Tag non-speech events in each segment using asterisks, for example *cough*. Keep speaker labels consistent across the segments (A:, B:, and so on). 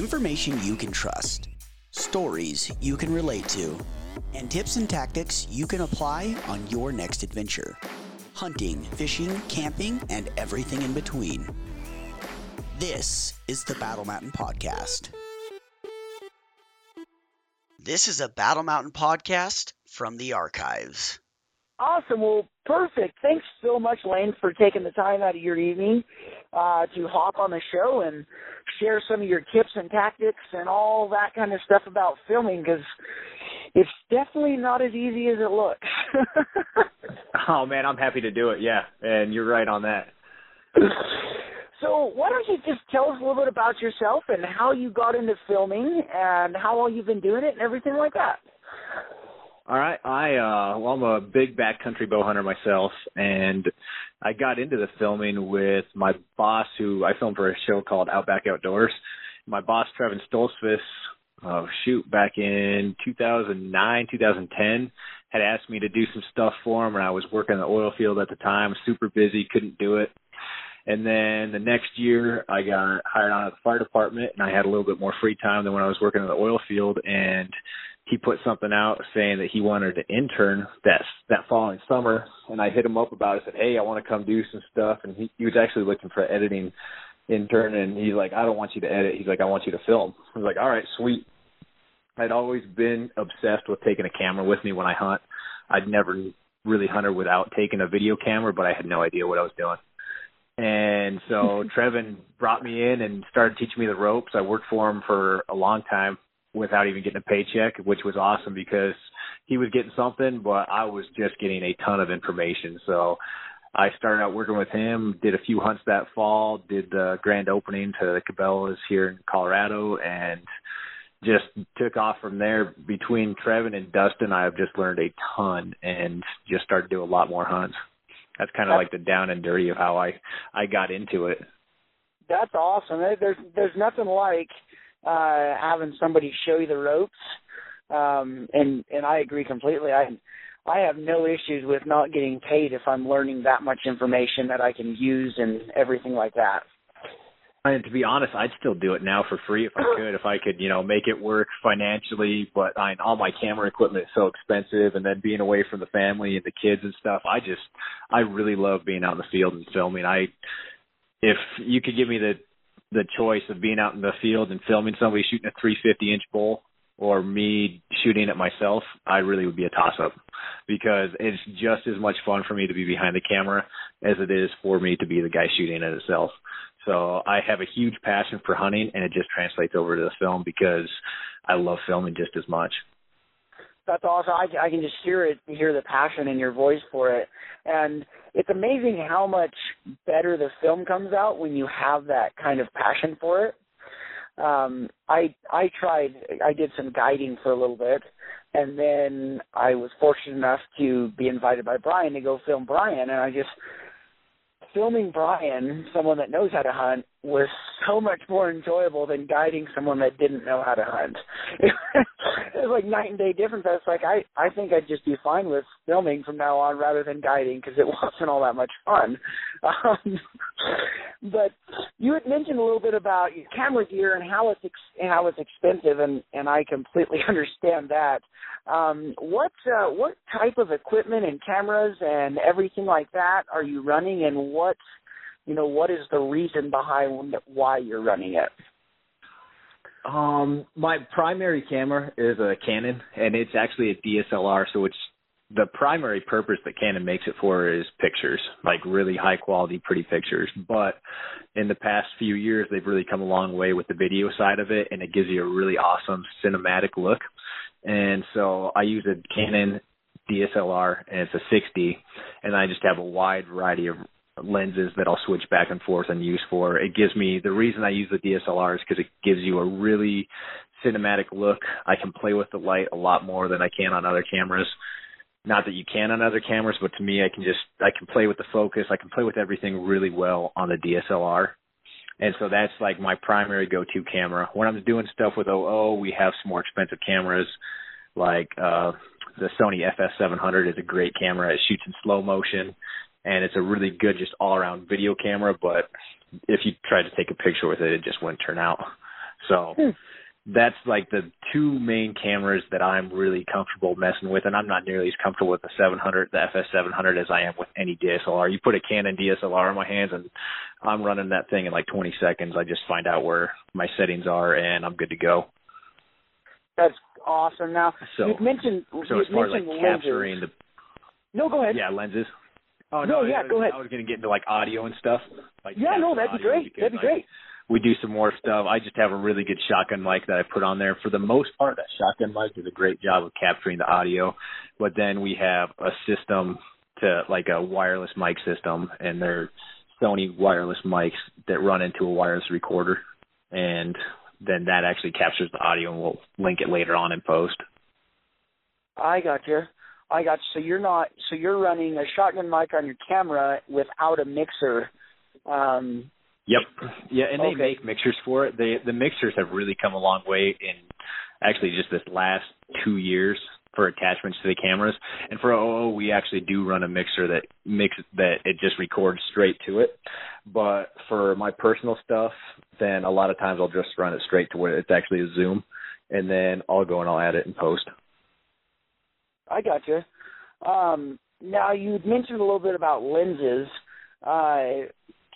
A: information you can trust, stories you can relate to, and tips and tactics you can apply on your next adventure hunting, fishing, camping, and everything in between. This is the Battle Mountain Podcast. This is a Battle Mountain podcast from the archives.
B: Awesome. Well, perfect. Thanks so much, Lane, for taking the time out of your evening uh, to hop on the show and share some of your tips and tactics and all that kind of stuff about filming because it's definitely not as easy as it looks. *laughs* *laughs*
C: oh man, I'm happy to do it. Yeah, and you're right on that.
B: So why don't you just tell us a little bit about yourself and how you got into filming and how long you've been doing it and everything like that.
C: All right, I uh well I'm a big backcountry bow hunter myself and I got into the filming with my boss who I filmed for a show called Outback Outdoors. My boss Trevin Stolzfus, oh shoot, back in 2009, 2010 had asked me to do some stuff for him and I was working in the oil field at the time, super busy, couldn't do it. And then the next year, I got hired on at the fire department, and I had a little bit more free time than when I was working in the oil field. And he put something out saying that he wanted to intern that that following summer, and I hit him up about it. Said, "Hey, I want to come do some stuff." And he, he was actually looking for an editing intern, and he's like, "I don't want you to edit." He's like, "I want you to film." I was like, "All right, sweet." I'd always been obsessed with taking a camera with me when I hunt. I'd never really hunted without taking a video camera, but I had no idea what I was doing. And so *laughs* Trevin brought me in and started teaching me the ropes. I worked for him for a long time without even getting a paycheck, which was awesome because he was getting something, but I was just getting a ton of information. So I started out working with him, did a few hunts that fall, did the grand opening to the Cabela's here in Colorado, and just took off from there. Between Trevin and Dustin, I've just learned a ton and just started to do a lot more hunts that's kind of like the down and dirty of how I I got into it.
B: That's awesome. There's there's nothing like uh having somebody show you the ropes. Um and and I agree completely. I I have no issues with not getting paid if I'm learning that much information that I can use and everything like that.
C: And to be honest, I'd still do it now for free if I *laughs* could, if I could, you know, make it work financially. But I, all my camera equipment is so expensive, and then being away from the family and the kids and stuff, I just, I really love being out in the field and filming. I, if you could give me the, the choice of being out in the field and filming somebody shooting a 350 inch bull or me shooting it myself, I really would be a toss up because it's just as much fun for me to be behind the camera as it is for me to be the guy shooting it itself. So I have a huge passion for hunting, and it just translates over to the film because I love filming just as much.
B: That's awesome. I, I can just hear it, hear the passion in your voice for it, and it's amazing how much better the film comes out when you have that kind of passion for it. Um, I I tried. I did some guiding for a little bit, and then I was fortunate enough to be invited by Brian to go film Brian, and I just filming Brian, someone that knows how to hunt, was so much more enjoyable than guiding someone that didn't know how to hunt. *laughs* it was like night and day difference. I was like, I I think I'd just be fine with filming from now on rather than guiding because it *laughs* wasn't all that much fun. *laughs* Um, but you had mentioned a little bit about your camera gear and how it's ex- how it's expensive, and and I completely understand that. Um, what uh, what type of equipment and cameras and everything like that are you running, and what you know what is the reason behind why you're running it?
C: Um, my primary camera is a Canon, and it's actually a DSLR, so it's the primary purpose that Canon makes it for is pictures, like really high quality, pretty pictures. But in the past few years, they've really come a long way with the video side of it, and it gives you a really awesome cinematic look. And so I use a Canon DSLR, and it's a 60, and I just have a wide variety of lenses that I'll switch back and forth and use for. It gives me the reason I use the DSLR is because it gives you a really cinematic look. I can play with the light a lot more than I can on other cameras. Not that you can on other cameras, but to me, I can just I can play with the focus. I can play with everything really well on the DSLR. And so that's like my primary go-to camera. When I'm doing stuff with OO, we have some more expensive cameras like uh the Sony FS700 is a great camera. It shoots in slow motion and it's a really good just all around video camera, but if you tried to take a picture with it, it just wouldn't turn out. So
B: Hmm.
C: that's like the two main cameras that I'm really comfortable messing with, and I'm not nearly as comfortable with the 700, the FS 700, as I am with any DSLR. You put a Canon DSLR in my hands, and I'm running that thing in like 20 seconds. I just find out where my settings are, and I'm good to go.
B: That's awesome. Now
C: So,
B: you've mentioned
C: so
B: you
C: as far as like
B: lenses.
C: capturing the
B: No, go ahead.
C: yeah lenses. Oh
B: No,
C: no,
B: yeah, go ahead.
C: I was gonna get into like audio and stuff. Like
B: Yeah, no, that'd be great.
C: because,
B: That'd be
C: like,
B: great.
C: we do some more stuff. I just have a really good shotgun mic that I put on there. For the most part, that shotgun mic does a great job of capturing the audio. But then we have a system to like a wireless mic system, and they're Sony wireless mics that run into a wireless recorder, and then that actually captures the audio, and we'll link it later on in post.
B: I got you. I got. So you're not. So you're running a shotgun mic on your camera without a mixer. Um,
C: Yep. Yeah, and they
B: Okay.
C: make mixers for it. They the mixers have really come a long way in actually just this last two years for attachments to the cameras. And for OO, we actually do run a mixer that mix that it just records straight to it. But for my personal stuff, then a lot of times I'll just run it straight to where it's actually a zoom, and then I'll go and I'll add it in post.
B: I got you. Um, now you mentioned a little bit about lenses. Uh,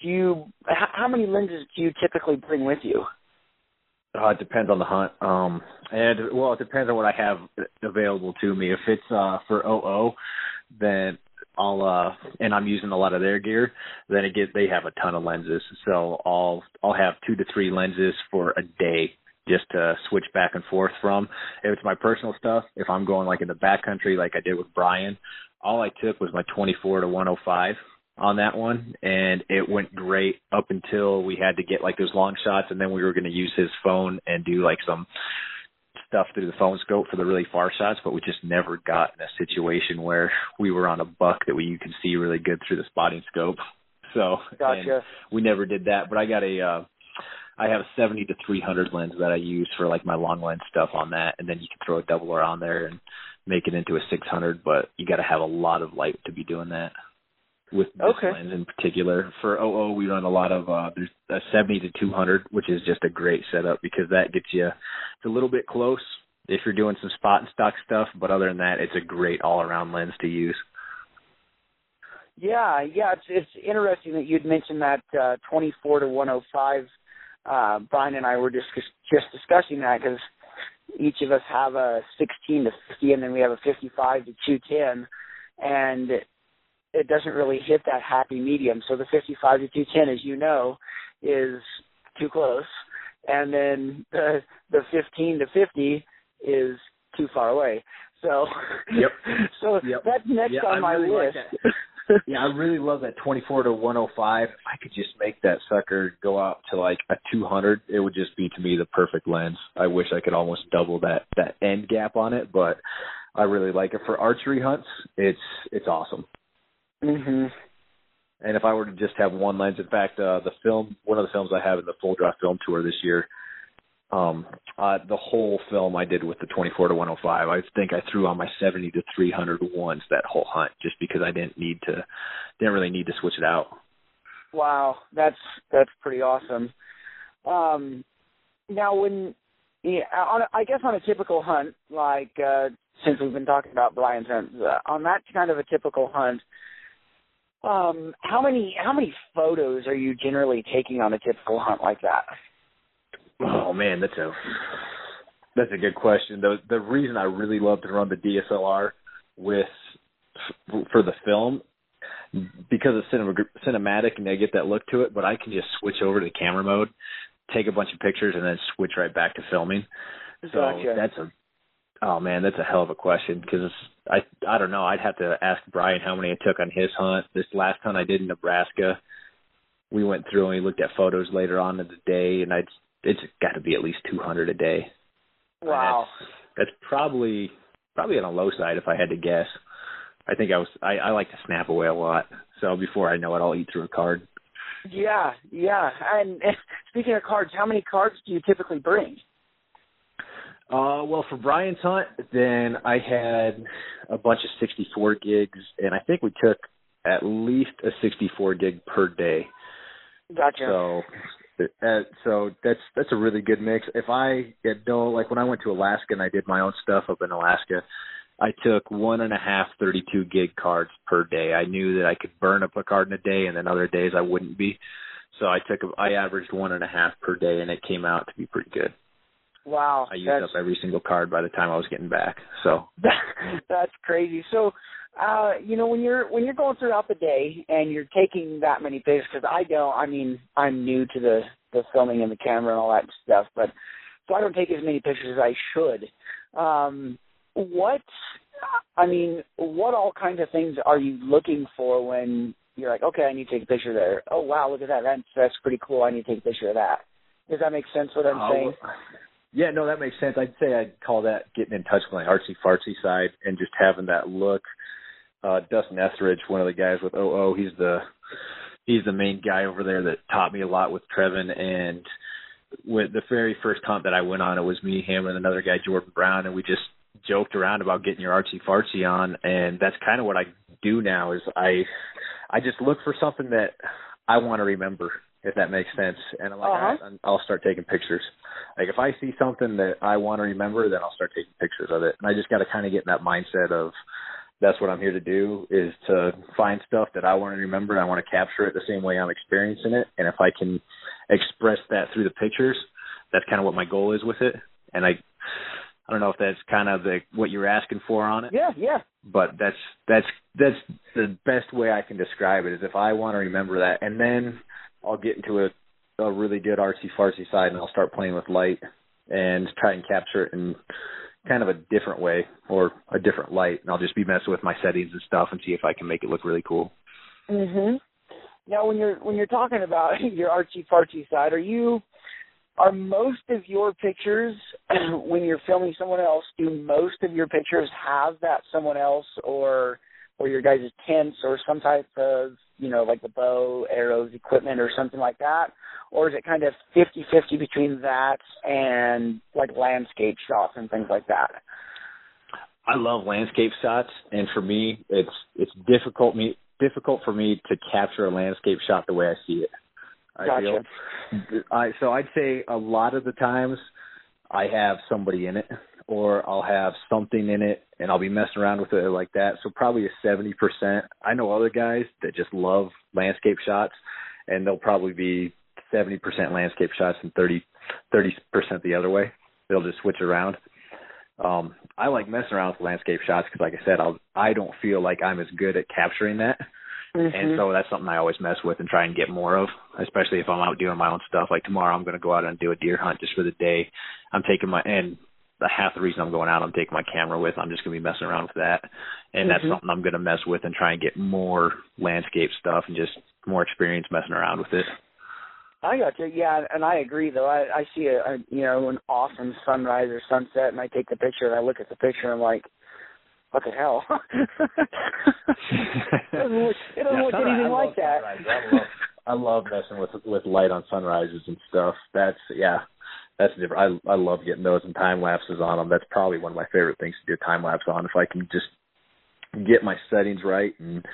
B: do you? How, how many lenses do you typically bring with you?
C: Uh, it depends on the hunt. Um, and well, it depends on what I have available to me. If it's uh for OO, then I'll uh and I'm using a lot of their gear, then get they have a ton of lenses. So I'll I'll have two to three lenses for a day just to switch back and forth from. If it's my personal stuff, if I'm going like in the backcountry like I did with Brian, all I took was my 24 to 105 on that one and it went great up until we had to get like those long shots and then we were going to use his phone and do like some stuff through the phone scope for the really far shots but we just never got in a situation where we were on a buck that we you could see really good through the spotting scope so
B: Gotcha.
C: we never did that but i got a uh I have a 70 to 300 lens that I use for like my long lens stuff on that, and then you can throw a doubler on there and make it into a 600. But you got to have a lot of light to be doing that. With this
B: Okay.
C: lens in particular, for OO we run a lot of uh there's a 70 to 200, which is just a great setup because that gets you it's a little bit close if you're doing some spot and stalk stuff. But other than that, it's a great all around lens to use.
B: Yeah, yeah. It's it's interesting that you'd mentioned that uh, 24 to 105. Uh, Brian and I were just just discussing that because each of us have a 16 to 50, and then we have a 55 to 210, and it doesn't really hit that happy medium. So the 55 to 210, as you know, is too close, and then the the 15 to 50 is too far away. So,
C: Yep. *laughs*
B: so
C: Yep.
B: that's next
C: Yeah,
B: on
C: I
B: my
C: really like
B: list. *laughs*
C: Yeah, I really love that 24 to 105. If I could just make that sucker go out to like a 200, it would just be to me the perfect lens. I wish I could almost double that that end gap on it, but I really like it for archery hunts. It's it's awesome.
B: mhm.
C: And if I were to just have one lens, in fact, uh, the film, one of the films I have in the full draw film tour this year, um, uh, the whole film I did with the 24 to 105. I think I threw on my 70 to 300 once that whole hunt, just because I didn't need to, didn't really need to switch it out.
B: Wow, that's that's pretty awesome. Um, now, when yeah, on a, I guess on a typical hunt, like uh, since we've been talking about Brian's hunt, uh, on that kind of a typical hunt, um, how many how many photos are you generally taking on a typical hunt like that?
C: Oh man, that's a that's a good question. The the reason I really love to run the DSLR with for the film because it's cinema, cinematic and I get that look to it, but I can just switch over to the camera mode, take a bunch of pictures, and then switch right back to filming. So
B: Gotcha.
C: that's a oh man, that's a hell of a question because I I don't know. I'd have to ask Brian how many I took on his hunt. This last hunt I did in Nebraska, we went through and we looked at photos later on in the day, and I'd it's got to be at least 200 a day.
B: Wow.
C: That's, that's probably probably on the low side if I had to guess. I think I was I, I like to snap away a lot. So before I know it, I'll eat through a card.
B: Yeah, yeah. And, and *laughs* speaking of cards, how many cards do you typically bring?
C: Uh, well, for Brian's hunt, then I had a bunch of 64 gigs, and I think we took at least a 64 gig per day.
B: Gotcha.
C: So Uh, so that's that's a really good mix. If I had no like when I went to Alaska and I did my own stuff up in Alaska, I took one and a half 32 gig cards per day. I knew that I could burn up a card in a day, and then other days I wouldn't be. So I took I averaged one and a half per day, and it came out to be pretty good.
B: Wow,
C: I used up every single card by the time I was getting back. So *laughs*
B: that's crazy. So, uh, you know, when you're when you're going throughout the day and you're taking that many pictures, because I don't. I mean, I'm new to the the filming and the camera and all that stuff, but so I don't take as many pictures as I should. Um, what I mean, what all kinds of things are you looking for when you're like, okay, I need to take a picture there. Oh wow, look at that. That's that's pretty cool. I need to take a picture of that. Does that make sense? What I'm uh, saying?
C: Yeah, no, that makes sense. I'd say I'd call that getting in touch with my artsy fartsy side and just having that look. Uh Dustin Etheridge, one of the guys with OO, he's the he's the main guy over there that taught me a lot with Trevin and with the very first hunt that I went on, it was me, him, and another guy, Jordan Brown, and we just joked around about getting your artsy fartsy on, and that's kind of what I do now. Is I I just look for something that I want to remember, if that makes sense, and I'm like,
B: uh-huh.
C: right, I'll start taking pictures. Like if I see something that I want to remember, then I'll start taking pictures of it, and I just got to kind of get in that mindset of that's what I'm here to do is to find stuff that I want to remember. And I want to capture it the same way I'm experiencing it, and if I can express that through the pictures, that's kind of what my goal is with it. And I I don't know if that's kind of the what you're asking for on it.
B: Yeah, yeah.
C: But that's that's that's the best way I can describe it is if I want to remember that, and then I'll get into a a really good artsy fartsy side, and I'll start playing with light and try and capture it in kind of a different way or a different light, and I'll just be messing with my settings and stuff and see if I can make it look really cool.
B: Mhm. Now, when you're when you're talking about *laughs* your artsy fartsy side, are you are most of your pictures *clears throat* when you're filming someone else do most of your pictures have that someone else or or your guys' tents or some type of you know like the bow arrows equipment or something like that or is it kind of fifty fifty between that and like landscape shots and things like that
C: i love landscape shots and for me it's it's difficult me difficult for me to capture a landscape shot the way i see it I
B: gotcha.
C: feel. I so I'd say a lot of the times I have somebody in it or I'll have something in it and I'll be messing around with it like that. So probably a seventy percent. I know other guys that just love landscape shots and they'll probably be seventy percent landscape shots and thirty thirty percent the other way. They'll just switch around. Um, I like messing around with landscape shots because, like I said, I'll I don't feel like I'm as good at capturing that
B: Mm-hmm.
C: And so that's something I always mess with and try and get more of, especially if I'm out doing my own stuff. Like tomorrow, I'm going to go out and do a deer hunt just for the day. I'm taking my and half the reason I'm going out, I'm taking my camera with. I'm just going to be messing around with that, and
B: mm-hmm.
C: that's something I'm going to mess with and try and get more landscape stuff and just more experience messing around with it.
B: I got you. Yeah, and I agree. Though I, I see a, a you know an awesome sunrise or sunset, and I take the picture and I look at the picture and I'm like, what the hell? it *laughs* doesn't look, it doesn't yeah, look anything like that.
C: I love, I love messing with with light on sunrises and stuff. That's yeah, that's different. I I love getting those and time lapses on them. That's probably one of my favorite things to do time lapse on. If I can just get my settings right and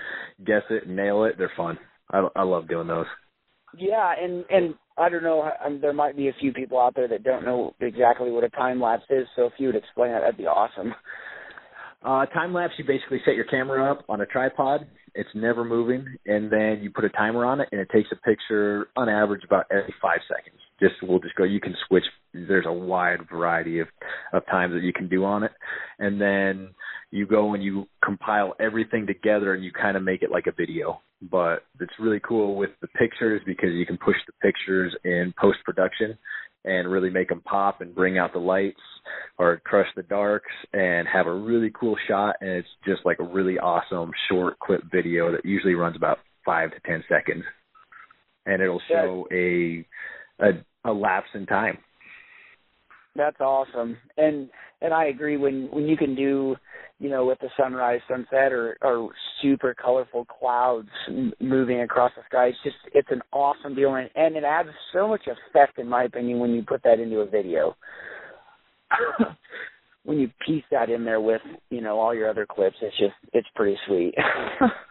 C: guess it and nail it, they're fun. I I love doing those.
B: Yeah, and and I don't know. I there might be a few people out there that don't know exactly what a time lapse is. So if you would explain that, that'd be awesome.
C: Uh, time lapse, you basically set your camera up on a tripod. It's never moving, and then you put a timer on it, and it takes a picture on average about every five seconds. Just we'll just go. You can switch. There's a wide variety of of times that you can do on it, and then you go and you compile everything together, and you kind of make it like a video. But it's really cool with the pictures because you can push the pictures in post production and really make them pop and bring out the lights or crush the darks and have a really cool shot. And it's just like a really awesome short clip video that usually runs about five to ten seconds. And it'll show a a, a lapse in time
B: that's awesome and and i agree when when you can do you know, with the sunrise, sunset, or, or super colorful clouds moving across the sky. It's just it's an awesome deal, and, and it adds so much effect, in my opinion, when you put that into a video. *coughs* when you piece that in there with you know all your other clips, it's just it's pretty sweet.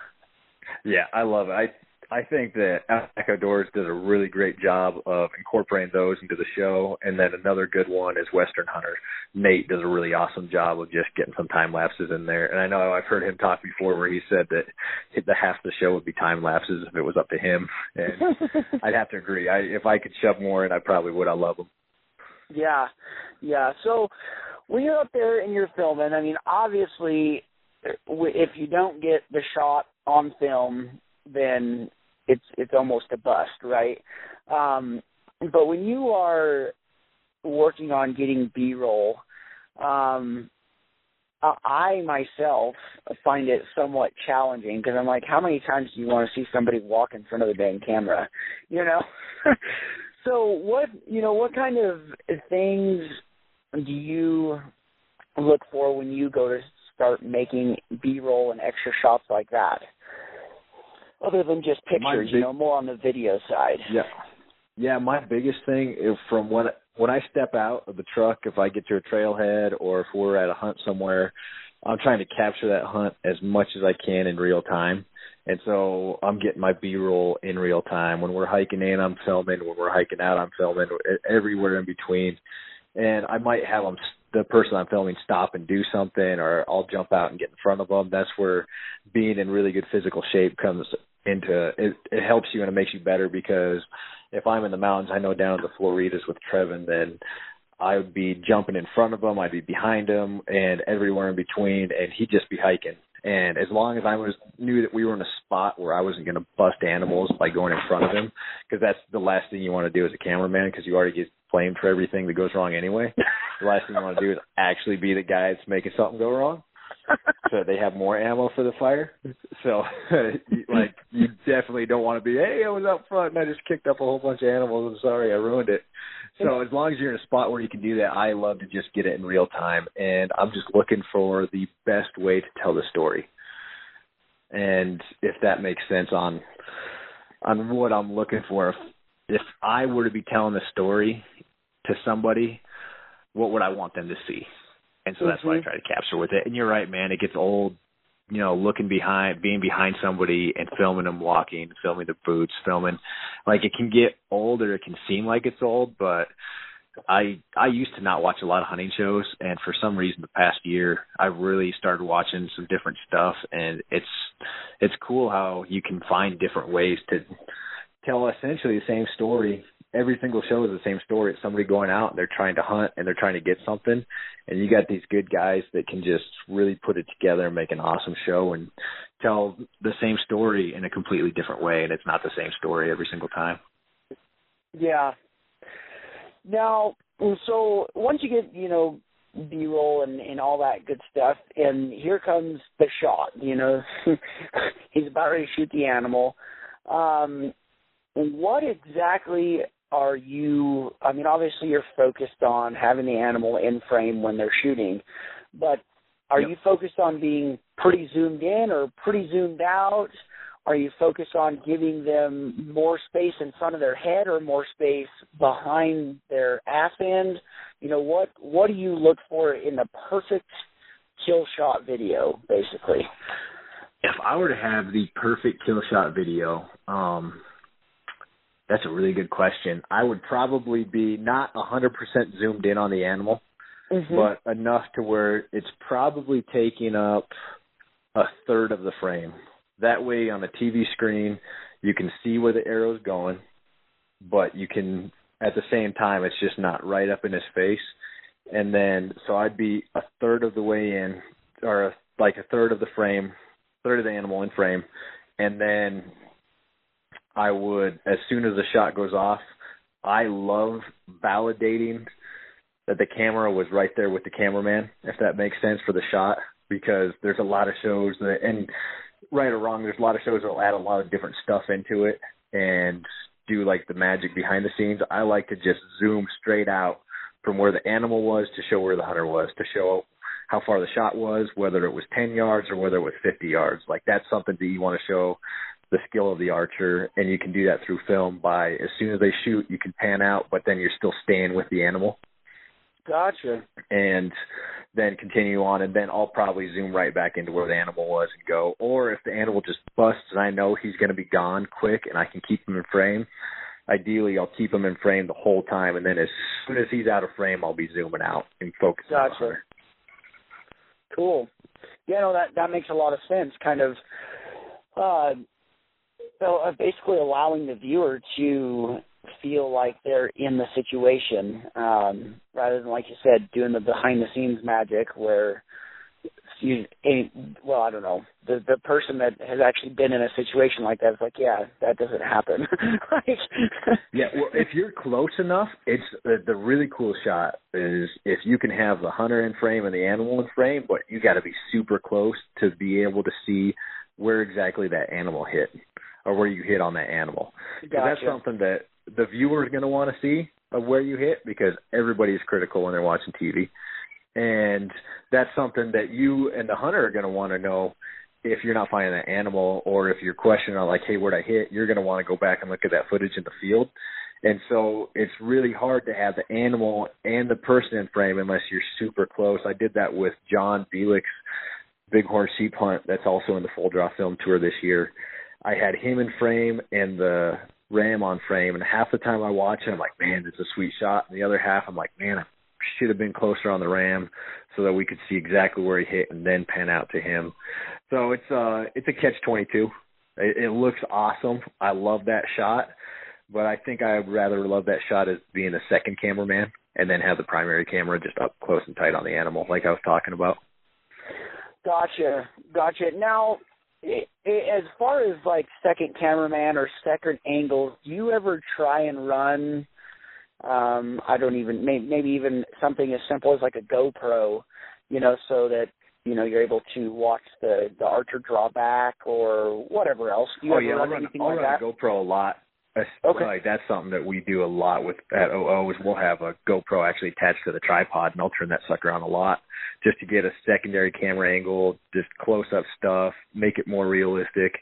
B: *laughs*
C: yeah, I love it. I I think that Outback Outdoors does a really great job of incorporating those into the show. And then another good one is Western Hunter. Nate does a really awesome job of just getting some time lapses in there. And I know I've heard him talk before where he said that the half the show would be time lapses if it was up to him. And *laughs* I'd have to agree. I if I could shove more in, I probably would. I love them.
B: Yeah, yeah. So when you're up there and you're filming, I mean, obviously, if you don't get the shot on film, then it's it's almost a bust, right? Um, but when you are working on getting B-roll, um, I myself find it somewhat challenging because I'm like, how many times do you want to see somebody walk in front of the dang camera, you know? *laughs* so what you know, what kind of things do you look for when you go to start making B-roll and extra shots like that? Other than just pictures, big, you know, more on the video side.
C: Yeah. Yeah, my biggest thing is from when when I step out of the truck, if I get to a trailhead or if we're at a hunt somewhere, I'm trying to capture that hunt as much as I can in real time. And so I'm getting my B-roll in real time. When we're hiking in, I'm filming. When we're hiking out, I'm filming. Everywhere in between. And I might have them, the person I'm filming stop and do something, or I'll jump out and get in front of them. That's where being in really good physical shape comes into it. It helps you and it makes you better because if I'm in the mountains, I know down at the Floridas with Trevin, then I would be jumping in front of him, I'd be behind him, and everywhere in between, and he'd just be hiking. And as long as I was knew that we were in a spot where I wasn't going to bust animals by going in front of him, because that's the last thing you want to do as a cameraman, because you already get blamed for everything that goes wrong anyway. the last thing you want to do is actually be the guy that's making something go wrong. So they have more ammo for the fire. So, *laughs* like, you definitely don't want to be, hey, I was out front and I just kicked up a whole bunch of animals. I'm sorry, I ruined it. So, as long as you're in a spot where you can do that, I love to just get it in real time. And I'm just looking for the best way to tell the story. And if that makes sense on on what I'm looking for, if, if I were to be telling a story to somebody, what would I want them to see? And so that's mm-hmm. what I try to capture with it. And you're right, man. It gets old, you know, looking behind, being behind somebody and filming them walking, filming the boots, filming. Like it can get old, or it can seem like it's old, but I I used to not watch a lot of hunting shows, and for some reason, the past year, I really started watching some different stuff, and it's it's cool how you can find different ways to tell essentially the same story every single show is the same story. It's somebody going out and they're trying to hunt and they're trying to get something, and you got these good guys that can just really put it together and make an awesome show and tell the same story in a completely different way, and it's not the same story every single time.
B: Yeah. Now, so once you get you know B-roll and and all that good stuff, and here comes the shot. You know, *laughs* he's about ready to shoot the animal. Um, what exactly are you I mean obviously you're focused on having the animal in frame when they're shooting, but are yep. you focused on being pretty zoomed in or pretty zoomed out? Are you focused on giving them more space in front of their head or more space behind their ass end? You know, what what do you look for in the perfect kill shot video, basically?
C: If I were to have the perfect kill shot video, um, that's a really good question. I would probably be not a 100% zoomed in on the animal, mm-hmm. but enough to where it's probably taking up a third of the frame. That way, on a TV screen, you can see where the arrow's going, but you can, at the same time, it's just not right up in his face. And then, so I'd be a third of the way in, or a, like a third of the frame, third of the animal in frame, and then I would, as soon as the shot goes off, I love validating that the camera was right there with the cameraman, if that makes sense for the shot, because there's a lot of shows that, and right or wrong, there's a lot of shows that will add a lot of different stuff into it and do like the magic behind the scenes. I like to just zoom straight out from where the animal was to show where the hunter was, to show how far the shot was, whether it was 10 yards or whether it was 50 yards. Like that's something that you want to show the skill of the archer, and you can do that through film by as soon as they shoot, you can pan out, but then you're still staying with the animal.
B: Gotcha.
C: And then continue on, and then I'll probably zoom right back into where the animal was and go. Or if the animal just busts and I know he's going to be gone quick and I can keep him in frame, ideally I'll keep him in frame the whole time, and then as soon as he's out of frame, I'll be zooming out and focusing
B: gotcha.
C: on hunter.
B: Cool. Yeah, no, that that makes a lot of sense. Kind of, uh, so uh, basically allowing the viewer to feel like they're in the situation, um, rather than like you said, doing the behind the scenes magic where you well, I don't know. The the person that has actually been in a situation like that is like, yeah, that doesn't happen. *laughs* like,
C: yeah, well, if you're close enough, it's the, the really cool shot is if you can have the hunter in frame and the animal in frame, but you got to be super close to be able to see where exactly that animal hit or where you hit on that animal.
B: Gotcha.
C: That's something that the viewer is going to want to see of where you hit because everybody's critical when they're watching TV. And that's something that you and the hunter are going to want to know if you're not finding that animal or if you're questioning like, hey, where'd I hit? You're going to want to go back and look at that footage in the field. And so it's really hard to have the animal and the person in frame unless you're super close. I did that with John Bielik's Bighorn Sheep Hunt that's also in the full draw film tour this year. I had him in frame and the ram on frame, and half the time I watch it, I'm like, man, it's a sweet shot. And the other half, I'm like, man, I should have been closer on the ram so that we could see exactly where he hit and then pan out to him. So it's uh it's a catch twenty two. It, it looks awesome. I love that shot, but I think I would rather love that shot as being a second cameraman and then have the primary camera just up close and tight on the animal, like I was talking about.
B: Gotcha, gotcha. Now, as far as like second cameraman or second angles, do you ever try and run? Um, I don't even maybe, maybe even something as simple as like a GoPro, you know, so that you know you're able to watch the the archer draw back or whatever else. Do you
C: oh
B: ever
C: yeah,
B: run
C: I'll run,
B: anything
C: I'll
B: like
C: run
B: that?
C: a GoPro a lot.
B: Okay.
C: Like that's something that we do a lot with at OO is we'll have a GoPro actually attached to the tripod and I'll turn that sucker on a lot just to get a secondary camera angle, just close up stuff, make it more realistic.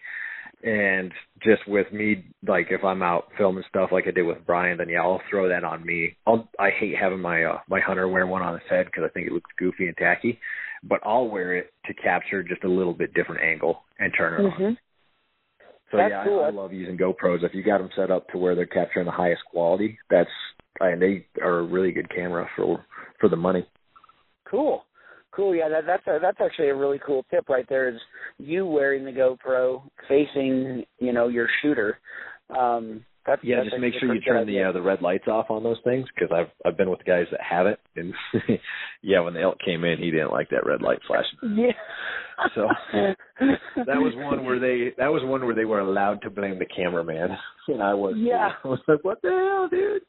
C: And just with me, like if I'm out filming stuff like I did with Brian, then yeah, I'll throw that on me. I'll I hate having my uh, my hunter wear one on his head because I think it looks goofy and tacky, but I'll wear it to capture just a little bit different angle and turn it
B: Mm-hmm.
C: on. So
B: That's
C: yeah,
B: cool.
C: I, I love using GoPros. If you got them set up to where they're capturing the highest quality, that's and they are a really good camera for for the money.
B: Cool, cool. Yeah, that, that's a, that's actually a really cool tip right there. Is you wearing the GoPro facing you know your shooter. Um, that's
C: Yeah,
B: that's
C: just make sure you turn the uh, the red lights off on those things because I've I've been with guys that haven't, and *laughs* yeah, when the elk came in, he didn't like that red light flashing.
B: Yeah.
C: So that was one where they that was one where they were allowed to blame the cameraman, *laughs* and I was
B: Yeah. *laughs*
C: I was like, what the hell, dude?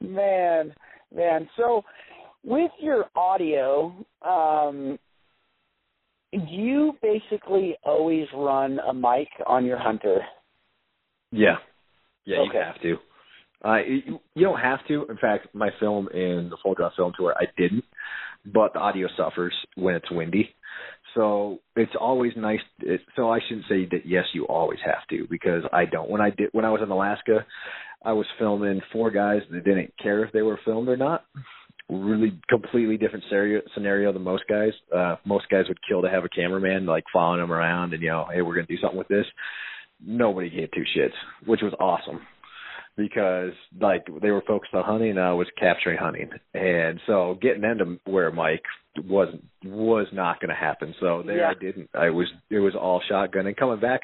C: *laughs*
B: man, man. So with your audio, um, do you basically always run a mic on your hunter?
C: Yeah, yeah,
B: Okay.
C: you have to. Uh, you, you don't have to. In fact, my film in the full draw film tour, I didn't, but the audio suffers when it's windy. So it's always nice. It, so I shouldn't say that. Yes, you always have to because I don't. When I did, when I was in Alaska, I was filming four guys that didn't care if they were filmed or not. Really, completely different scenario, scenario than most guys. Uh, most guys would kill to have a cameraman like following them around and you know, hey, we're gonna do something with this. Nobody gave two shits, which was awesome because like they were focused on hunting and I was capturing hunting. And so getting them to wear a mic was was not going to happen. So there
B: Yeah.
C: I didn't. I was it was all shotgun and coming back.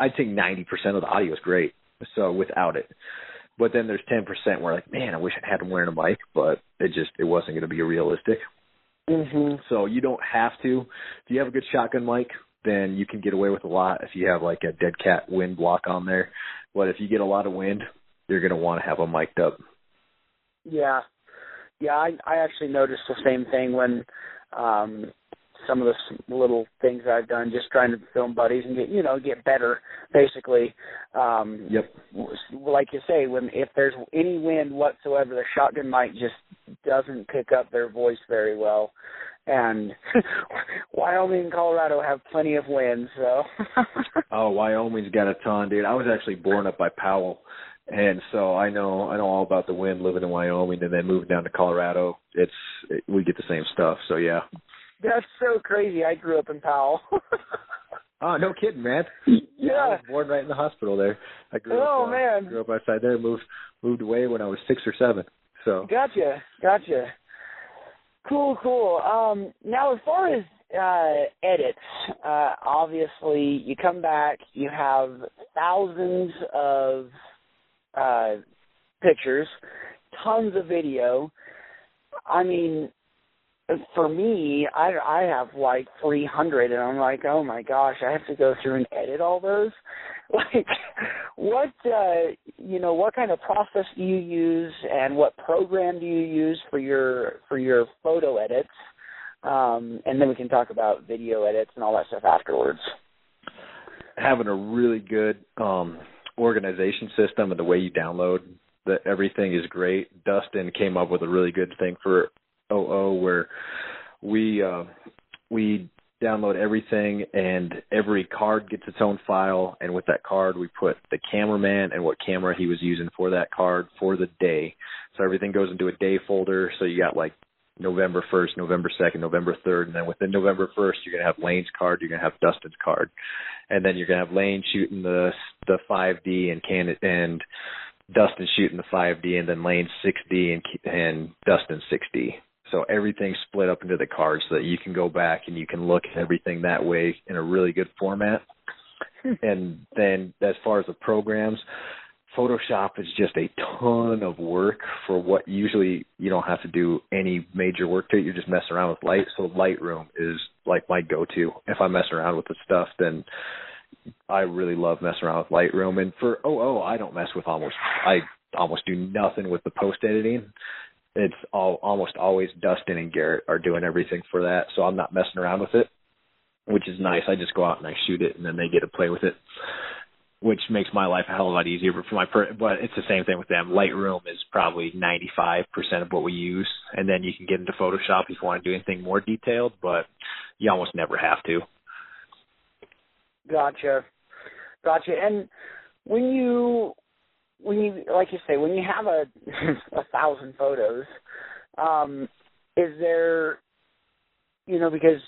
C: I'd say ninety percent of the audio is great. So without it, but then there's ten percent where like man I wish I had them wearing a mic, but it just it wasn't going to be realistic.
B: Mm-hmm.
C: So you don't have to. Do you have a good shotgun mic, then you can get away with a lot if you have like a dead cat wind block on there. But if you get a lot of wind, you're going to want to have them mic'd up.
B: Yeah, yeah. I I actually noticed the same thing when um some of the little things I've done, just trying to film buddies and get you know get better, basically. Um,
C: Yep.
B: Like you say, when if there's any wind whatsoever, the shotgun mic just doesn't pick up their voice very well. And *laughs* Wyoming and Colorado have plenty of wind, so. *laughs*
C: Oh, Wyoming's got a ton, dude. I was actually born up by Powell, and so I know I know all about the wind living in Wyoming and then moving down to Colorado. It's it, we get the same stuff. So yeah.
B: That's so crazy. I grew up in Powell. *laughs*
C: oh no kidding, man.
B: Yeah.
C: I was born right in the hospital there. I grew
B: oh,
C: up. Uh,
B: man.
C: Grew up outside there. Moved moved away when I was six or seven. So.
B: Gotcha. Gotcha. Cool. Cool. Um. Now, as far as uh, edits. Uh, obviously, you come back, you have thousands of uh, pictures, tons of video. I mean, for me, I I have like 300, and I'm like, oh my gosh, I have to go through and edit all those. *laughs* Like, what uh, you know, what kind of process do you use, and what program do you use for your for your photo edits? um, and then we can talk about video edits and all that stuff afterwards.
C: Having a really good um, organization system and the way you download that everything is great. Dustin came up with a really good thing for OO where we uh, we download everything and every card gets its own file and with that card we put the cameraman and what camera he was using for that card for the day. So everything goes into a day folder. So you got like November 1st, November 2nd, November 3rd, and then within November 1st, you're going to have Lane's card, you're going to have Dustin's card, and then you're going to have Lane shooting the the 5D and can and Dustin shooting the 5D, and then Lane 6D and and Dustin 6D. So everything's split up into the cards so that you can go back and you can look at everything that way in a really good format. Hmm. and then as far as the programs, Photoshop is just a ton of work for what usually you don't have to do any major work to it. You're just messing around with light. So Lightroom is like my go-to. If I'm messing around with the stuff, then I really love messing around with Lightroom. And for oh oh, I don't mess with almost. I almost do nothing with the post editing. It's all almost always Dustin and Garrett are doing everything for that. So I'm not messing around with it, which is nice. I just go out and I shoot it, and then they get to play with it which makes my life a hell of a lot easier. But for my, per- but it's the same thing with them. Lightroom is probably 95% of what we use, and then you can get into Photoshop if you want to do anything more detailed, but you almost never have to.
B: Gotcha, gotcha. And when you, when you, like you say, when you have a *laughs* a thousand photos, um, is there, you know, because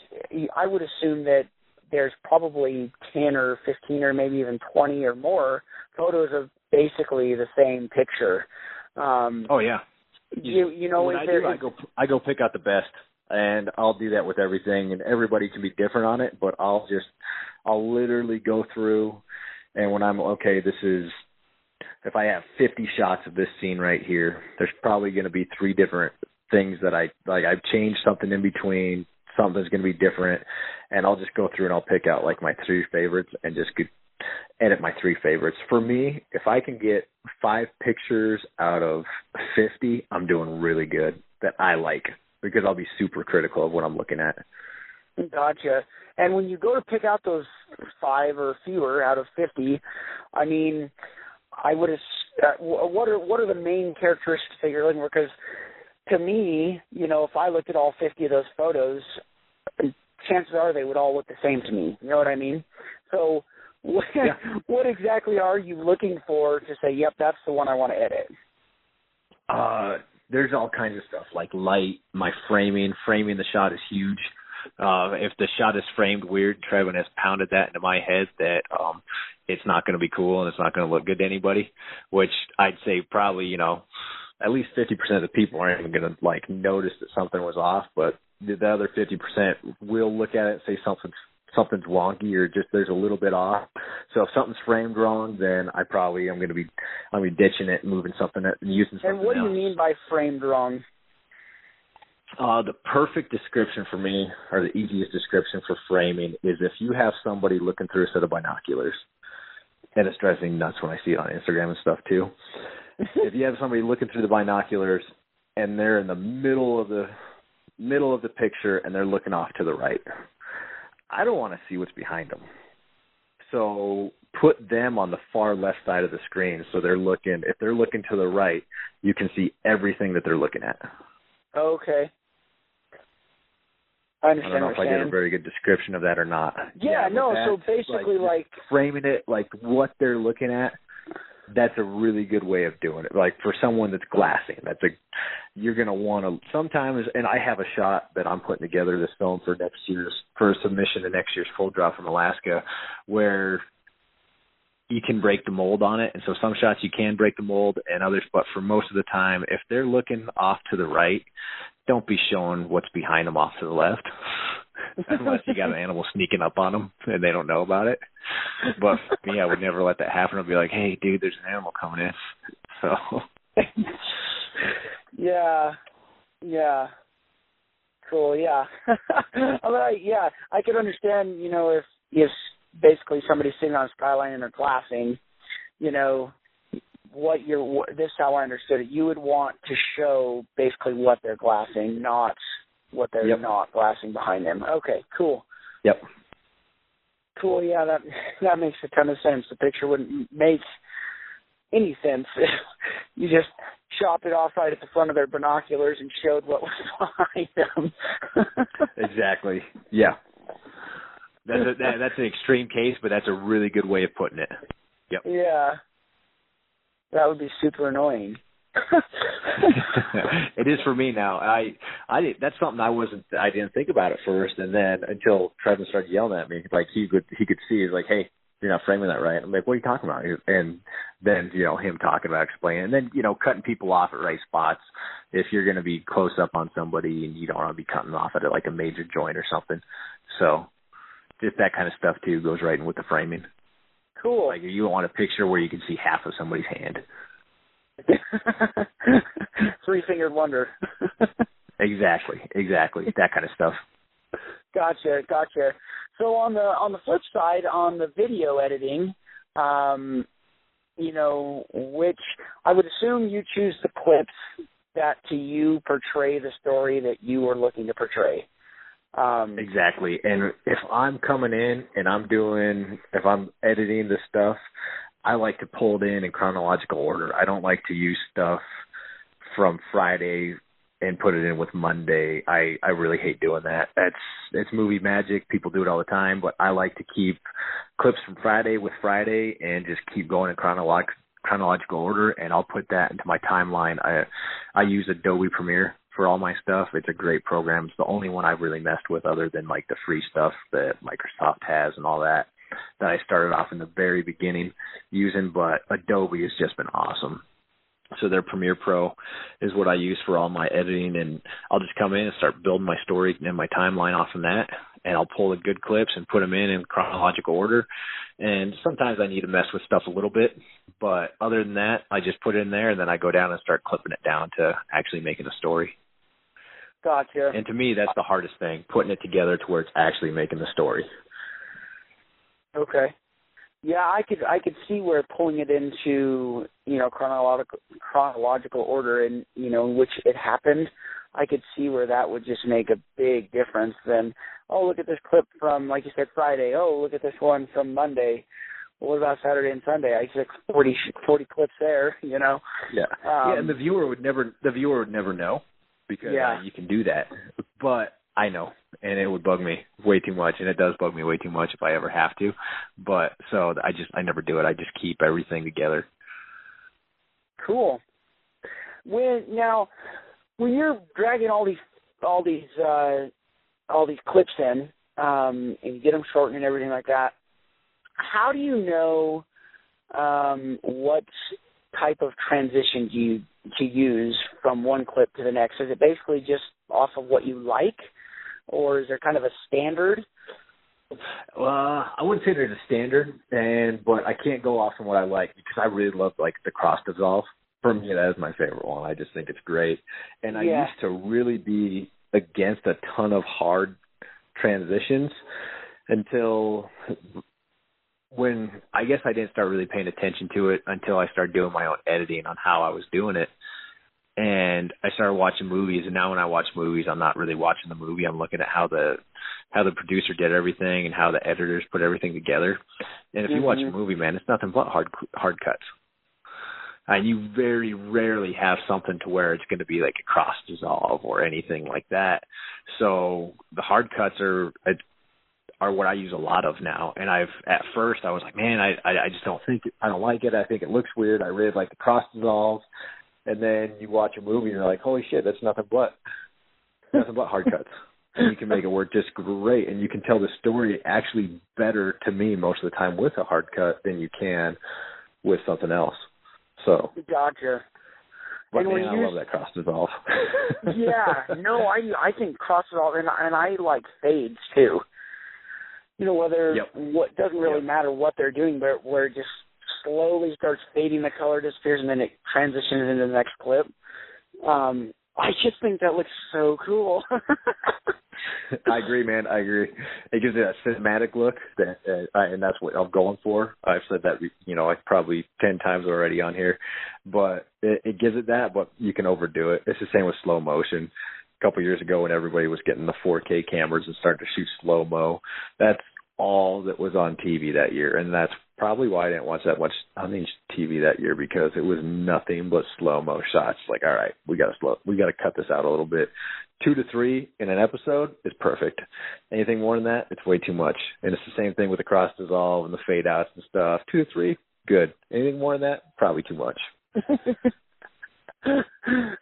B: I would assume that there's probably 10 or 15 or maybe even 20 or more photos of basically the same picture. Um,
C: oh yeah.
B: You you know
C: when
B: I
C: there,
B: do,
C: I go I go pick out the best and I'll do that with everything and everybody can be different on it, but I'll just I'll literally go through and when I'm okay, this is if I have 50 shots of this scene right here, there's probably going to be three different things that I like I've changed something in between, something's going to be different, and I'll just go through and I'll pick out like my three favorites and just edit my three favorites. For me, if I can get five pictures out of 50, I'm doing really good that I like because I'll be super critical of what I'm looking at.
B: Gotcha. And when you go to pick out those five or fewer out of 50, I mean, I would have. Uh, what are what are the main characteristics that you're looking for? Because to me, you know, if I looked at all 50 of those photos, chances are they would all look the same to me. You know what I mean? So, what, yeah. *laughs* what exactly are you looking for to say, "Yep, that's the one I want to edit"?
C: Uh, there's all kinds of stuff like light, my framing. Framing the shot is huge. Uh, if the shot is framed weird, Trevin has pounded that into my head that um, it's not going to be cool and it's not going to look good to anybody. Which I'd say probably, you know, at least 50% of the people aren't even going to like notice that something was off, but the other 50% will look at it and say something's something's wonky or just there's a little bit off. So if something's framed wrong, then I probably am going to be I'm going to be ditching it and moving something and using something. Else.
B: And what do you mean by framed wrong?
C: Uh, the perfect description for me, or the easiest description for framing, is if you have somebody looking through a set of binoculars, and it's driving me nuts when I see it on Instagram and stuff too *laughs* if you have somebody looking through the binoculars and they're in the middle of the middle of the picture and they're looking off to the right, I don't want to see what's behind them. So put them on the far left side of the screen so they're looking if they're looking to the right, you can see everything that they're looking at.
B: Okay. I understand.
C: I don't know if I did a very good description of that or not.
B: Yeah,
C: yeah
B: no, so basically
C: like,
B: like
C: framing it like what they're looking at that's a really good way of doing it. Like for someone that's glassing, that's a you're gonna want to sometimes. And I have a shot that I'm putting together this film for next year's for submission to next year's full draw from Alaska, where you can break the mold on it. And so some shots you can break the mold and others, but for most of the time, if they're looking off to the right, don't be showing what's behind them off to the left. *laughs* Unless you got an animal sneaking up on them and they don't know about it. But for me, I would never let that happen. I'd be like, hey, dude, there's an animal coming in. *laughs* So. *laughs*
B: yeah. Yeah. Cool. Yeah. I mean, yeah, I could understand, you know, if, if basically somebody's sitting on a skyline and they're glassing, you know, what you're this is how I understood it. You would want to show basically what they're glassing, not what they're
C: yep.
B: not glassing behind them. Okay, cool.
C: Yep.
B: Cool. Yeah, that *laughs* that makes a ton of sense. The picture wouldn't make any sense if *laughs* you just chopped it off right at the front of their binoculars and showed what was *laughs* behind them.
C: exactly. Yeah. That's a, that, that's an extreme case, but that's a really good way of putting it. Yep.
B: Yeah. That would be super annoying. *laughs*
C: it is for me now. I I that's something I wasn't I didn't think about at first, and then until Trevin started yelling at me, like he could he could see, he's like, hey, you're not framing that right. I'm like, what are you talking about? And then you know him talking about explaining, and then you know cutting people off at right spots. If you're going to be close up on somebody and you don't want to be cutting off at like a major joint or something, so just that kind of stuff too goes right in with the framing.
B: Cool.
C: Like you want a picture where you can see half of somebody's hand. *laughs*
B: Three fingered wonder. *laughs*
C: exactly, exactly. That kind of stuff.
B: Gotcha, gotcha. So on the on the flip side, on the video editing, um, you know, which I would assume you choose the clips that to you portray the story that you are looking to portray. Um,
C: exactly. And if I'm coming in and I'm doing, if I'm editing the stuff, I like to pull it in in chronological order. I don't like to use stuff from Friday and put it in with Monday. I I really hate doing that. That's it's movie magic. People do it all the time, but I like to keep clips from Friday with Friday and just keep going in chronological chronological order and I'll put that into my timeline. I I use Adobe Premiere for all my stuff. It's a great program. It's the only one I've really messed with other than like the free stuff that Microsoft has and all that that I started off in the very beginning using, but Adobe has just been awesome. So their Premiere Pro is what I use for all my editing and I'll just come in and start building my story and my timeline off of that and I'll pull the good clips and put them in in chronological order. And sometimes I need to mess with stuff a little bit, but other than that, I just put it in there and then I go down and start clipping it down to actually making a story.
B: Gotcha.
C: And to me, that's the hardest thing, putting it together to where it's actually making the story.
B: Okay. Yeah, I could I could see where pulling it into you know chronological chronological order and you know in which it happened, I could see where that would just make a big difference. Then oh look at this clip from like you said Friday. Oh look at this one from Monday. Well, what about Saturday and Sunday? I took 40, 40 clips there. You know.
C: Yeah.
B: Um,
C: yeah, and the viewer would never the viewer would never know because
B: yeah.
C: uh, you can do that. But I know, and it would bug me way too much, and it does bug me way too much if I ever have to. But so I just I never do it. I just keep everything together.
B: Cool. When now, when you're dragging all these all these uh, all these clips in, um, and you get them shortened and everything like that, how do you know um, what type of transition do you to use from one clip to the next? Is it basically just off of what you like, or is there kind of a standard?
C: Well, I wouldn't say there's a standard, and but I can't go off on what I like because I really love like the cross dissolve. For me, that is my favorite one. I just think it's great, and I
B: Yeah.
C: used to really be against a ton of hard transitions until when I guess I didn't start really paying attention to it until I started doing my own editing on how I was doing it. And I started watching movies and now when I watch movies I'm not really watching the movie. I'm looking at how the how the producer did everything and how the editors put everything together. And if you watch a
B: Mhm.
C: movie, man, it's nothing but hard hard cuts. And you very rarely have something to where it's going to be like a cross dissolve or anything like that. So the hard cuts are are what I use a lot of now. And I've at first I was like, man, I I, I just don't think it, I don't like it. I think it looks weird. I really like the cross dissolve. And then you watch a movie and you're like, holy shit, that's nothing but nothing but hard cuts. and you can make it work just great. And you can tell the story actually better to me most of the time with a hard cut than you can with something else. So
B: gotcha.
C: But
B: And
C: man, I love that cross dissolve.
B: yeah, no, I I think cross dissolve, and and I like fades too. You know, whether
C: Yep.
B: what doesn't really
C: Yep.
B: matter what they're doing, but where it just slowly starts fading, the color disappears, and then it transitions into the next clip. Um, I just think that looks so cool. *laughs*
C: I agree, man. I agree. It gives it a cinematic look, that, uh, and that's what I'm going for. I've said that, you know, like probably ten times already on here, but it, it gives it that. But you can overdo it. It's the same with slow motion. Couple years ago, when everybody was getting the 4K cameras and starting to shoot slow mo, that's all that was on TV that year, and that's probably why I didn't watch that much on TV that year because it was nothing but slow mo shots. Like, all right, we got to slow, we got to cut this out a little bit. Two to three in an episode is perfect. Anything more than that, it's way too much. And it's the same thing with the cross dissolve and the fade outs and stuff. Two to three, good. Anything more than that, probably too much. *laughs*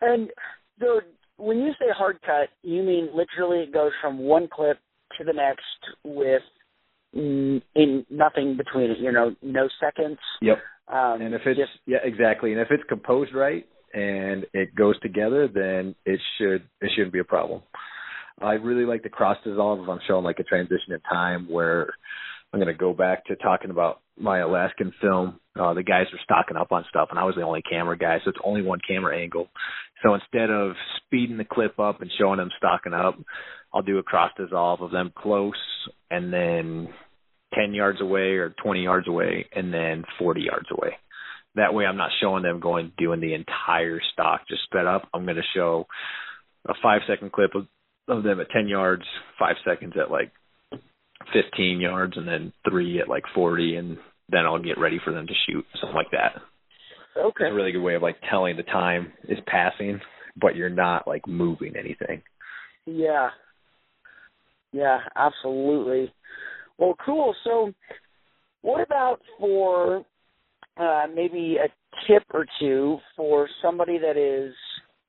B: and so when you say hard cut, you mean literally it goes from one clip to the next with in nothing between it. You know, no seconds.
C: Yep.
B: Um,
C: And if it's
B: just,
C: yeah, exactly. And if it's composed right and it goes together, then it should it shouldn't be a problem. I really like the cross dissolve if I'm showing like a transition in time where I'm going to go back to talking about my Alaskan film. Uh, the guys were stalking up on stuff, and I was the only camera guy, so it's only one camera angle. So instead of speeding the clip up and showing them stalking up, I'll do a cross dissolve of them close, and then 10 yards away or 20 yards away, and then 40 yards away. That way, I'm not showing them going doing the entire stalk just sped up. I'm going to show a five second clip of, of them at 10 yards, five seconds at like 15 yards, and then three at like 40, and then I'll get ready for them to shoot, something like that.
B: Okay.
C: It's a really good way of like telling the time is passing, but you're not like moving anything.
B: Yeah. Yeah, absolutely. Well, cool. So, what about for uh, maybe a tip or two for somebody that is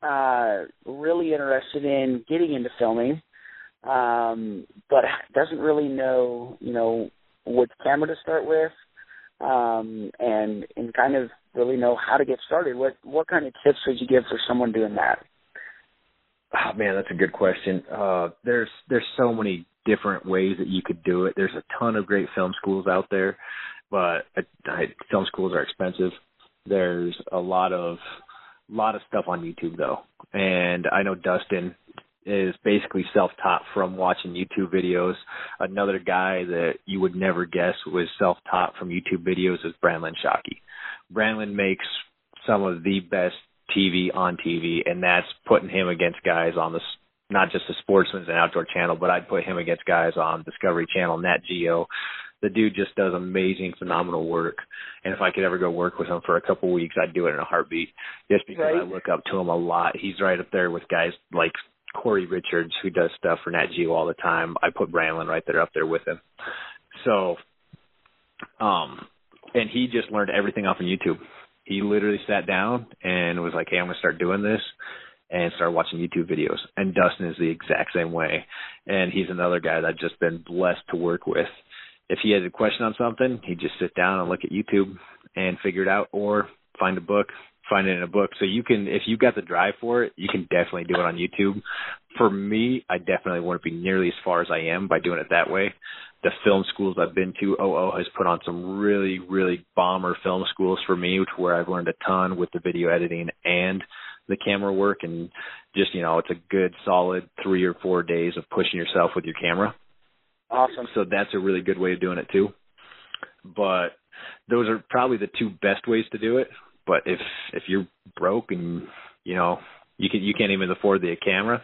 B: uh, really interested in getting into filming, um, but doesn't really know, you know, what camera to start with, um, and and kind of really know how to get started. What what kind of tips would you give for someone doing that?
C: Oh, man, that's a good question. Uh, there's there's so many different ways that you could do it. There's a ton of great film schools out there, but I, I, film schools are expensive. There's a lot of lot of stuff on YouTube though, and I know Dustin is basically self-taught from watching YouTube videos. Another guy that you would never guess was self-taught from YouTube videos is Brandon Shockey. Brandon makes some of the best TV on TV, and that's putting him against guys on the not just the Sportsman's and Outdoor Channel, but I'd put him against guys on Discovery Channel, Nat Geo. The dude just does amazing, phenomenal work, and if I could ever go work with him for a couple weeks, I'd do it in a heartbeat. Just because I look up to him a lot. He's right up there with guys like Cory Richards, who does stuff for Nat Geo all the time. I put Brandon right there up there with him. So, um, and he just learned everything off of YouTube. He literally sat down and was like, "Hey, I'm gonna start doing this," and started watching YouTube videos. And Dustin is the exact same way, and he's another guy that I've just been blessed to work with. If he has a question on something, he'd just sit down and look at YouTube and figure it out, or find a book, find it in a book. So you can, if you've got the drive for it, you can definitely do it on YouTube. For me, I definitely wouldn't be nearly as far as I am by doing it that way. The film schools I've been to, OO has put on some really, really bomber film schools for me, which where I've learned a ton with the video editing and the camera work, and just you know, it's a good solid three or four days of pushing yourself with your camera.
B: Awesome.
C: So that's a really good way of doing it too. But those are probably the two best ways to do it. But if if you're broke and you know you can you can't even afford the camera,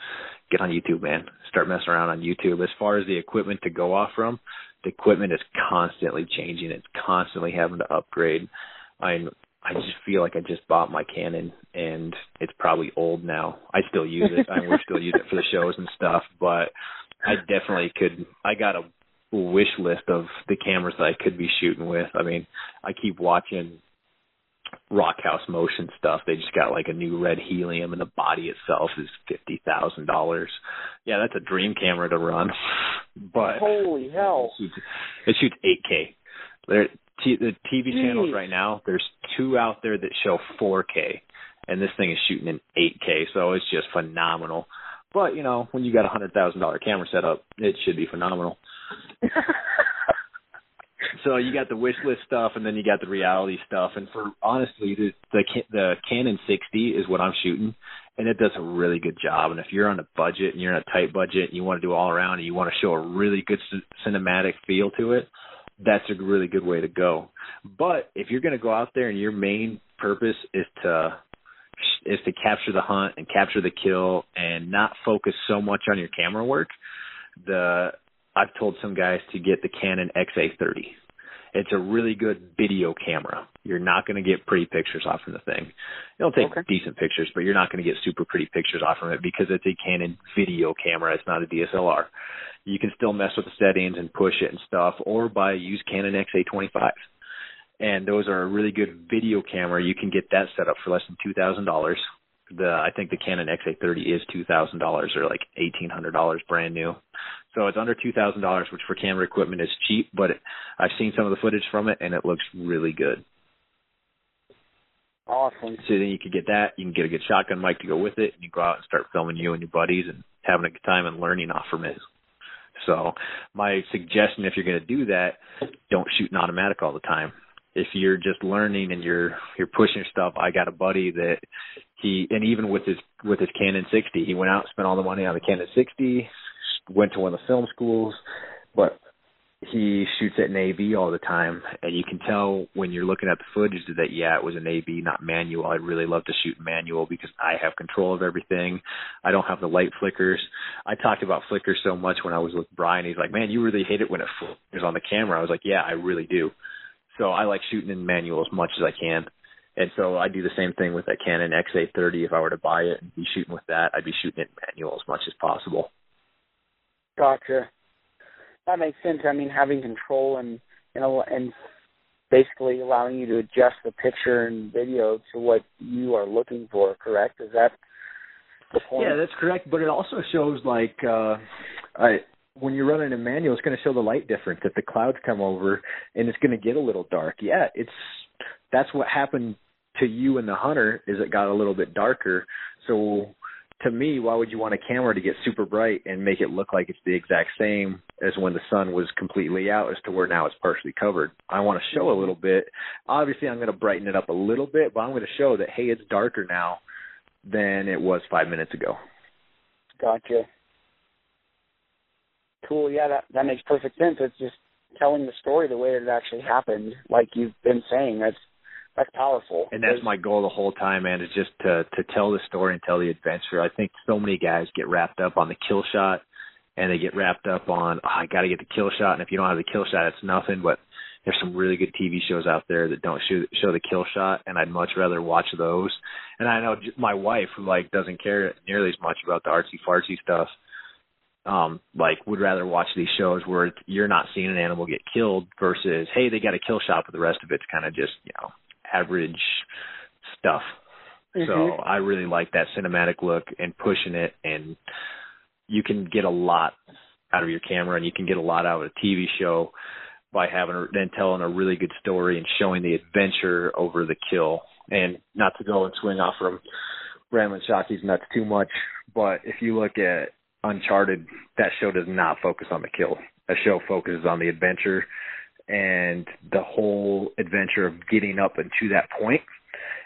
C: get on YouTube, man. Start messing around on YouTube. As far as the equipment to go off from, the equipment is constantly changing. It's constantly having to upgrade. I I just feel like I just bought my Canon and it's probably old now. I still use it. I we still use it for the shows and stuff, but I definitely could. I got a wish list of the cameras that I could be shooting with. I mean, I keep watching Rockhouse Motion stuff. They just got like a new RED Helium, and the body itself is fifty thousand dollars. Yeah, that's a dream camera to run. *laughs* but
B: holy hell,
C: it shoots, it shoots 8K. There, t- the TV Jeez. channels right now, there's two out there that show 4K, and this thing is shooting in 8K, so it's just phenomenal. But you know, when you got a hundred thousand dollar camera set up, it should be phenomenal. *laughs* so you got the wish list stuff, and then you got the reality stuff. And for honestly, the the, the Canon 60 is what I'm shooting, and it does a really good job. And if you're on a budget and you're in a tight budget, and you want to do all around, and you want to show a really good c- cinematic feel to it, that's a really good way to go. But if you're going to go out there and your main purpose is to is to capture the hunt and capture the kill and not focus so much on your camera work, the I've told some guys to get the Canon XA30. It's a really good video camera. You're not going to get pretty pictures off from the thing. It'll take okay. decent pictures, but you're not going to get super pretty pictures off from it because it's a Canon video camera. It's not a DSLR. You can still mess with the settings and push it and stuff, or buy a use Canon XA25. And those are a really good video camera. You can get that set up for less than two thousand dollars the I think the Canon XA30 is two thousand dollars or like eighteen hundred dollars brand new. So it's under two thousand dollars, which for camera equipment is cheap. But it, I've seen some of the footage from it, and it looks really good.
B: Awesome.
C: So then you can get that. You can get a good shotgun mic to go with it, and you go out and start filming you and your buddies and having a good time and learning off from it. So my suggestion, if you're going to do that, don't shoot an automatic all the time if you're just learning and you're you're pushing stuff i got a buddy that he and even with his with his canon 60 he went out and spent all the money on the canon 60 went to one of the film schools but he shoots at an AV all the time, and you can tell when you're looking at the footage that yeah, it was an AV, not manual. I'd really love to shoot manual because I have control of everything. I don't have the light flickers. I talked about flickers so much when I was with Brian. He's like, "Man, you really hate it when it flickers on the camera." I was like, "Yeah, I really do." So I like shooting in manual as much as I can. And so I do the same thing with that Canon XA30. If I were to buy it and be shooting with that, I'd be shooting it manual as much as possible.
B: Gotcha. That makes sense. I mean, having control and you know and basically allowing you to adjust the picture and video to what you are looking for. Correct? Is that the point?
C: Yeah, that's correct. But it also shows like uh, I when you're running a manual, it's going to show the light difference. If the clouds come over and it's going to get a little dark, yeah, it's that's what happened to you and the hunter. Is it got a little bit darker? So to me, why would you want a camera to get super bright and make it look like it's the exact same as when the sun was completely out as to where now it's partially covered? I want to show a little bit. Obviously, I'm going to brighten it up a little bit, but I'm going to show that hey, it's darker now than it was five minutes ago.
B: Gotcha cool. Yeah, that that makes perfect sense. It's just telling the story the way that it actually happened, like you've been saying. That's that's powerful.
C: And that's my goal the whole time, man, is just to to tell the story and tell the adventure. I think so many guys get wrapped up on the kill shot and they get wrapped up on oh, I got to get the kill shot, and if you don't have the kill shot, it's nothing. But there's some really good TV shows out there that don't show show the kill shot, and I'd much rather watch those. And I know my wife, who like doesn't care nearly as much about the artsy fartsy stuff, um like would rather watch these shows where you're not seeing an animal get killed versus hey they got a kill shot but the rest of it's kind of just you know average stuff mm-hmm. so i really like that cinematic look and pushing it and you can get a lot out of your camera and you can get a lot out of a tv show by having a, then telling a really good story and showing the adventure over the kill and not to go and swing off from Brandon Shockey's nuts too much but if you look at Uncharted, that show does not focus on the kill. That show focuses on the adventure and the whole adventure of getting up and to that point.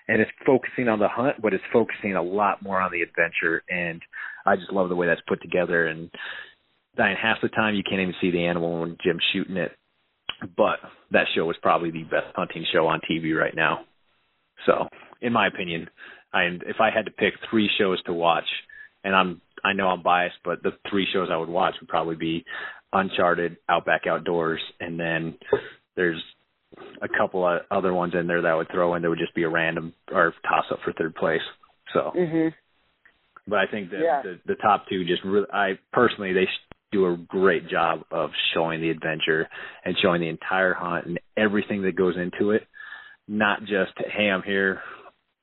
C: And it's focusing on the hunt, but it's focusing a lot more on the adventure. And I just love the way that's put together. And dying half the time, you can't even see the animal when Jim's shooting it. But that show is probably the best hunting show on TV right now. So, in my opinion, and if I had to pick three shows to watch, and I'm I know I'm biased, but the three shows I would watch would probably be Uncharted, Outback Outdoors, and then there's a couple of other ones in there that I would throw in that would just be a random or toss up for third place. So,
B: mm-hmm.
C: but I think that
B: yeah.
C: the, the top two just really, I personally they do a great job of showing the adventure and showing the entire hunt and everything that goes into it. Not just, hey, I'm here,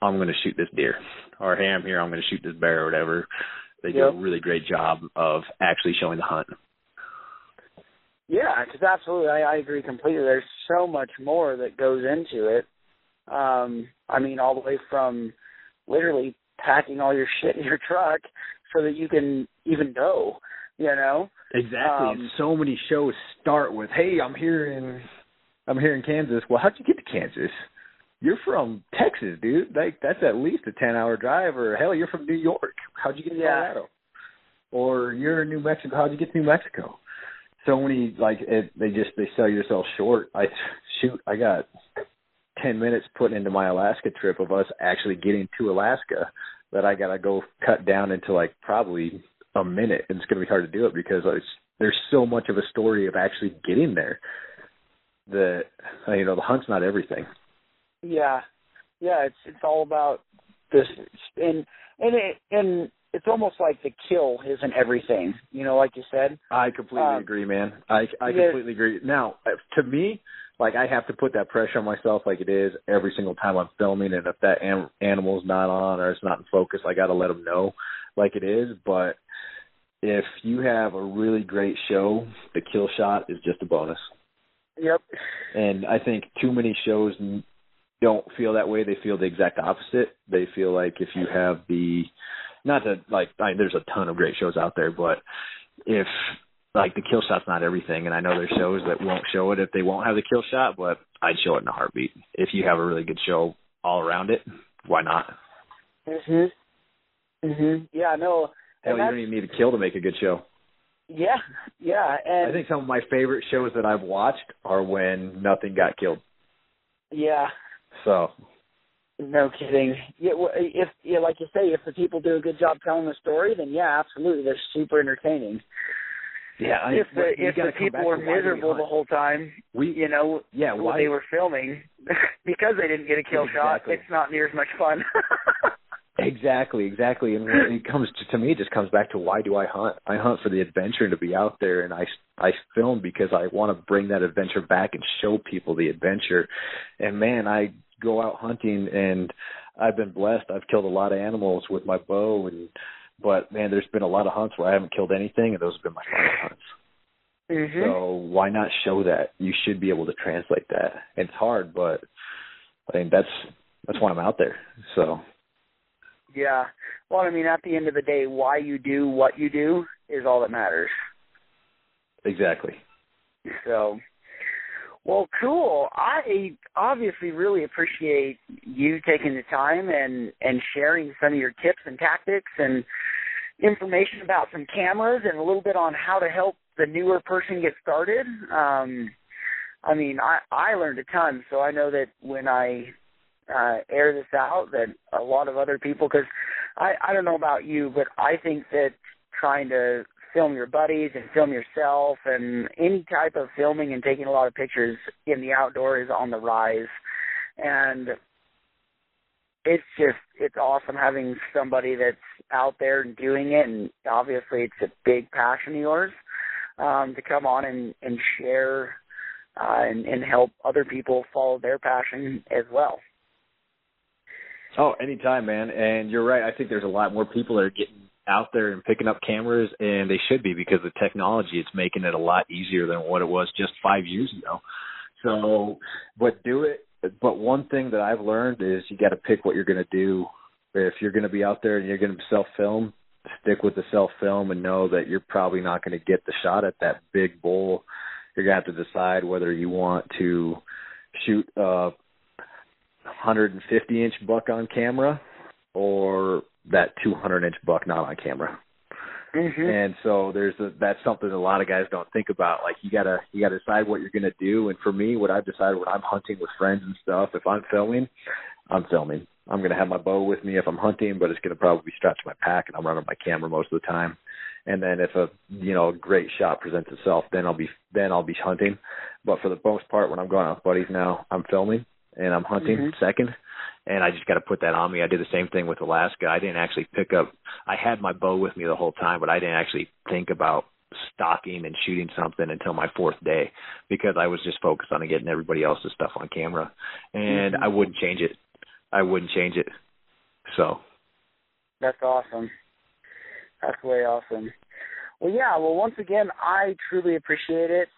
C: I'm going to shoot this deer, or hey, I'm here, I'm going to shoot this bear, or whatever. They yep. do a really great job of actually showing the hunt.
B: Yeah, because absolutely, I, I agree completely. There's so much more that goes into it. Um, I mean, all the way from literally packing all your shit in your truck so that you can even go. You know.
C: Exactly. Um, and so many shows start with, "Hey, I'm here in, I'm here in Kansas." Well, how'd you get to Kansas? You're from Texas, dude. Like that's at least a ten hour drive. Or hell, you're from New York. How'd you get to yeah. Colorado? Or you're in New Mexico. How'd you get to New Mexico? So many like it, they just they sell yourself short. I shoot. I got ten minutes put into my Alaska trip of us actually getting to Alaska that I gotta go cut down into like probably a minute, and it's gonna be hard to do it because it's, there's so much of a story of actually getting there. That uh, you know the hunt's not everything.
B: Yeah, yeah, it's it's all about this, and and it, and it's almost like the kill isn't everything. You know, like you said.
C: I completely um, agree, man. I I completely agree. Now, to me, like I have to put that pressure on myself, like it is every single time I'm filming, and if that an- animal's not on or it's not in focus, I got to let them know, like it is. But if you have a really great show, the kill shot is just a bonus.
B: Yep.
C: And I think too many shows don't feel that way. They feel the exact opposite. They feel like if you have the not to like I, there's a ton of great shows out there, but if like the kill shot's not everything, and I know there's shows that won't show it if they won't have the kill shot, but I'd show it in a heartbeat. If you have a really good show all around it, why not?
B: Mhm. Mhm. Yeah. No.
C: Hell, you don't even need a kill to make a good show.
B: Yeah. Yeah. And
C: I think some of my favorite shows that I've watched are when nothing got killed.
B: Yeah.
C: So
B: no kidding. Yeah, if yeah, like you say, if the people do a good job telling the story, then yeah, absolutely, they're super entertaining.
C: Yeah, I,
B: if the if the people were miserable the whole time,
C: we
B: you know,
C: yeah,
B: why they were filming *laughs* because they didn't get a kill
C: exactly.
B: shot, it's not near as much fun. *laughs*
C: exactly, exactly, and it comes to, to me, it just comes back to why do I hunt? I hunt for the adventure and to be out there, and I I film because I want to bring that adventure back and show people the adventure. And man, I go out hunting and I've been blessed. I've killed a lot of animals with my bow and but man, there's been a lot of hunts where I haven't killed anything and those have been my final hunts.
B: Mm-hmm.
C: So why not show that? You should be able to translate that. It's hard, but I mean that's that's why I'm out there. So
B: Yeah. Well, I mean at the end of the day, why you do what you do is all that matters.
C: Exactly.
B: So well, cool. I obviously really appreciate you taking the time and and sharing some of your tips and tactics and information about some cameras and a little bit on how to help the newer person get started. Um, I mean, I I learned a ton, so I know that when I uh, air this out, that a lot of other people, because I I don't know about you, but I think that trying to film your buddies and film yourself and any type of filming and taking a lot of pictures in the outdoor is on the rise and it's just it's awesome having somebody that's out there and doing it and obviously it's a big passion of yours um to come on and and share uh and and help other people follow their passion as well
C: Oh, anytime, man. And you're right. I think there's a lot more people that are getting out there and picking up cameras, and they should be because the technology it's making it a lot easier than what it was just five years ago. So, but do it. But one thing that I've learned is you got to pick what you're going to do. If you're going to be out there and you're going to self film, stick with the self film and know that you're probably not going to get the shot at that big bull. You're going to have to decide whether you want to shoot a 150 inch buck on camera or that 200 inch buck not on camera.
B: Mm-hmm.
C: And so there's a, that's something a lot of guys don't think about. Like you gotta you gotta decide what you're gonna do. And for me, what I've decided when I'm hunting with friends and stuff, if I'm filming, I'm filming. I'm gonna have my bow with me if I'm hunting, but it's gonna probably be strapped to my pack, and I'm running my camera most of the time. And then if a you know a great shot presents itself, then I'll be then I'll be hunting. But for the most part, when I'm going out with buddies now, I'm filming and I'm hunting
B: mm-hmm.
C: second and I just got to put that on me. I did the same thing with Alaska. I didn't actually pick up. I had my bow with me the whole time, but I didn't actually think about stalking and shooting something until my fourth day because I was just focused on getting everybody else's stuff on camera, and
B: Mhm.
C: I wouldn't change it. I wouldn't change it. So
B: That's awesome. That's way awesome. Well, yeah. Well, once again, I truly appreciate it,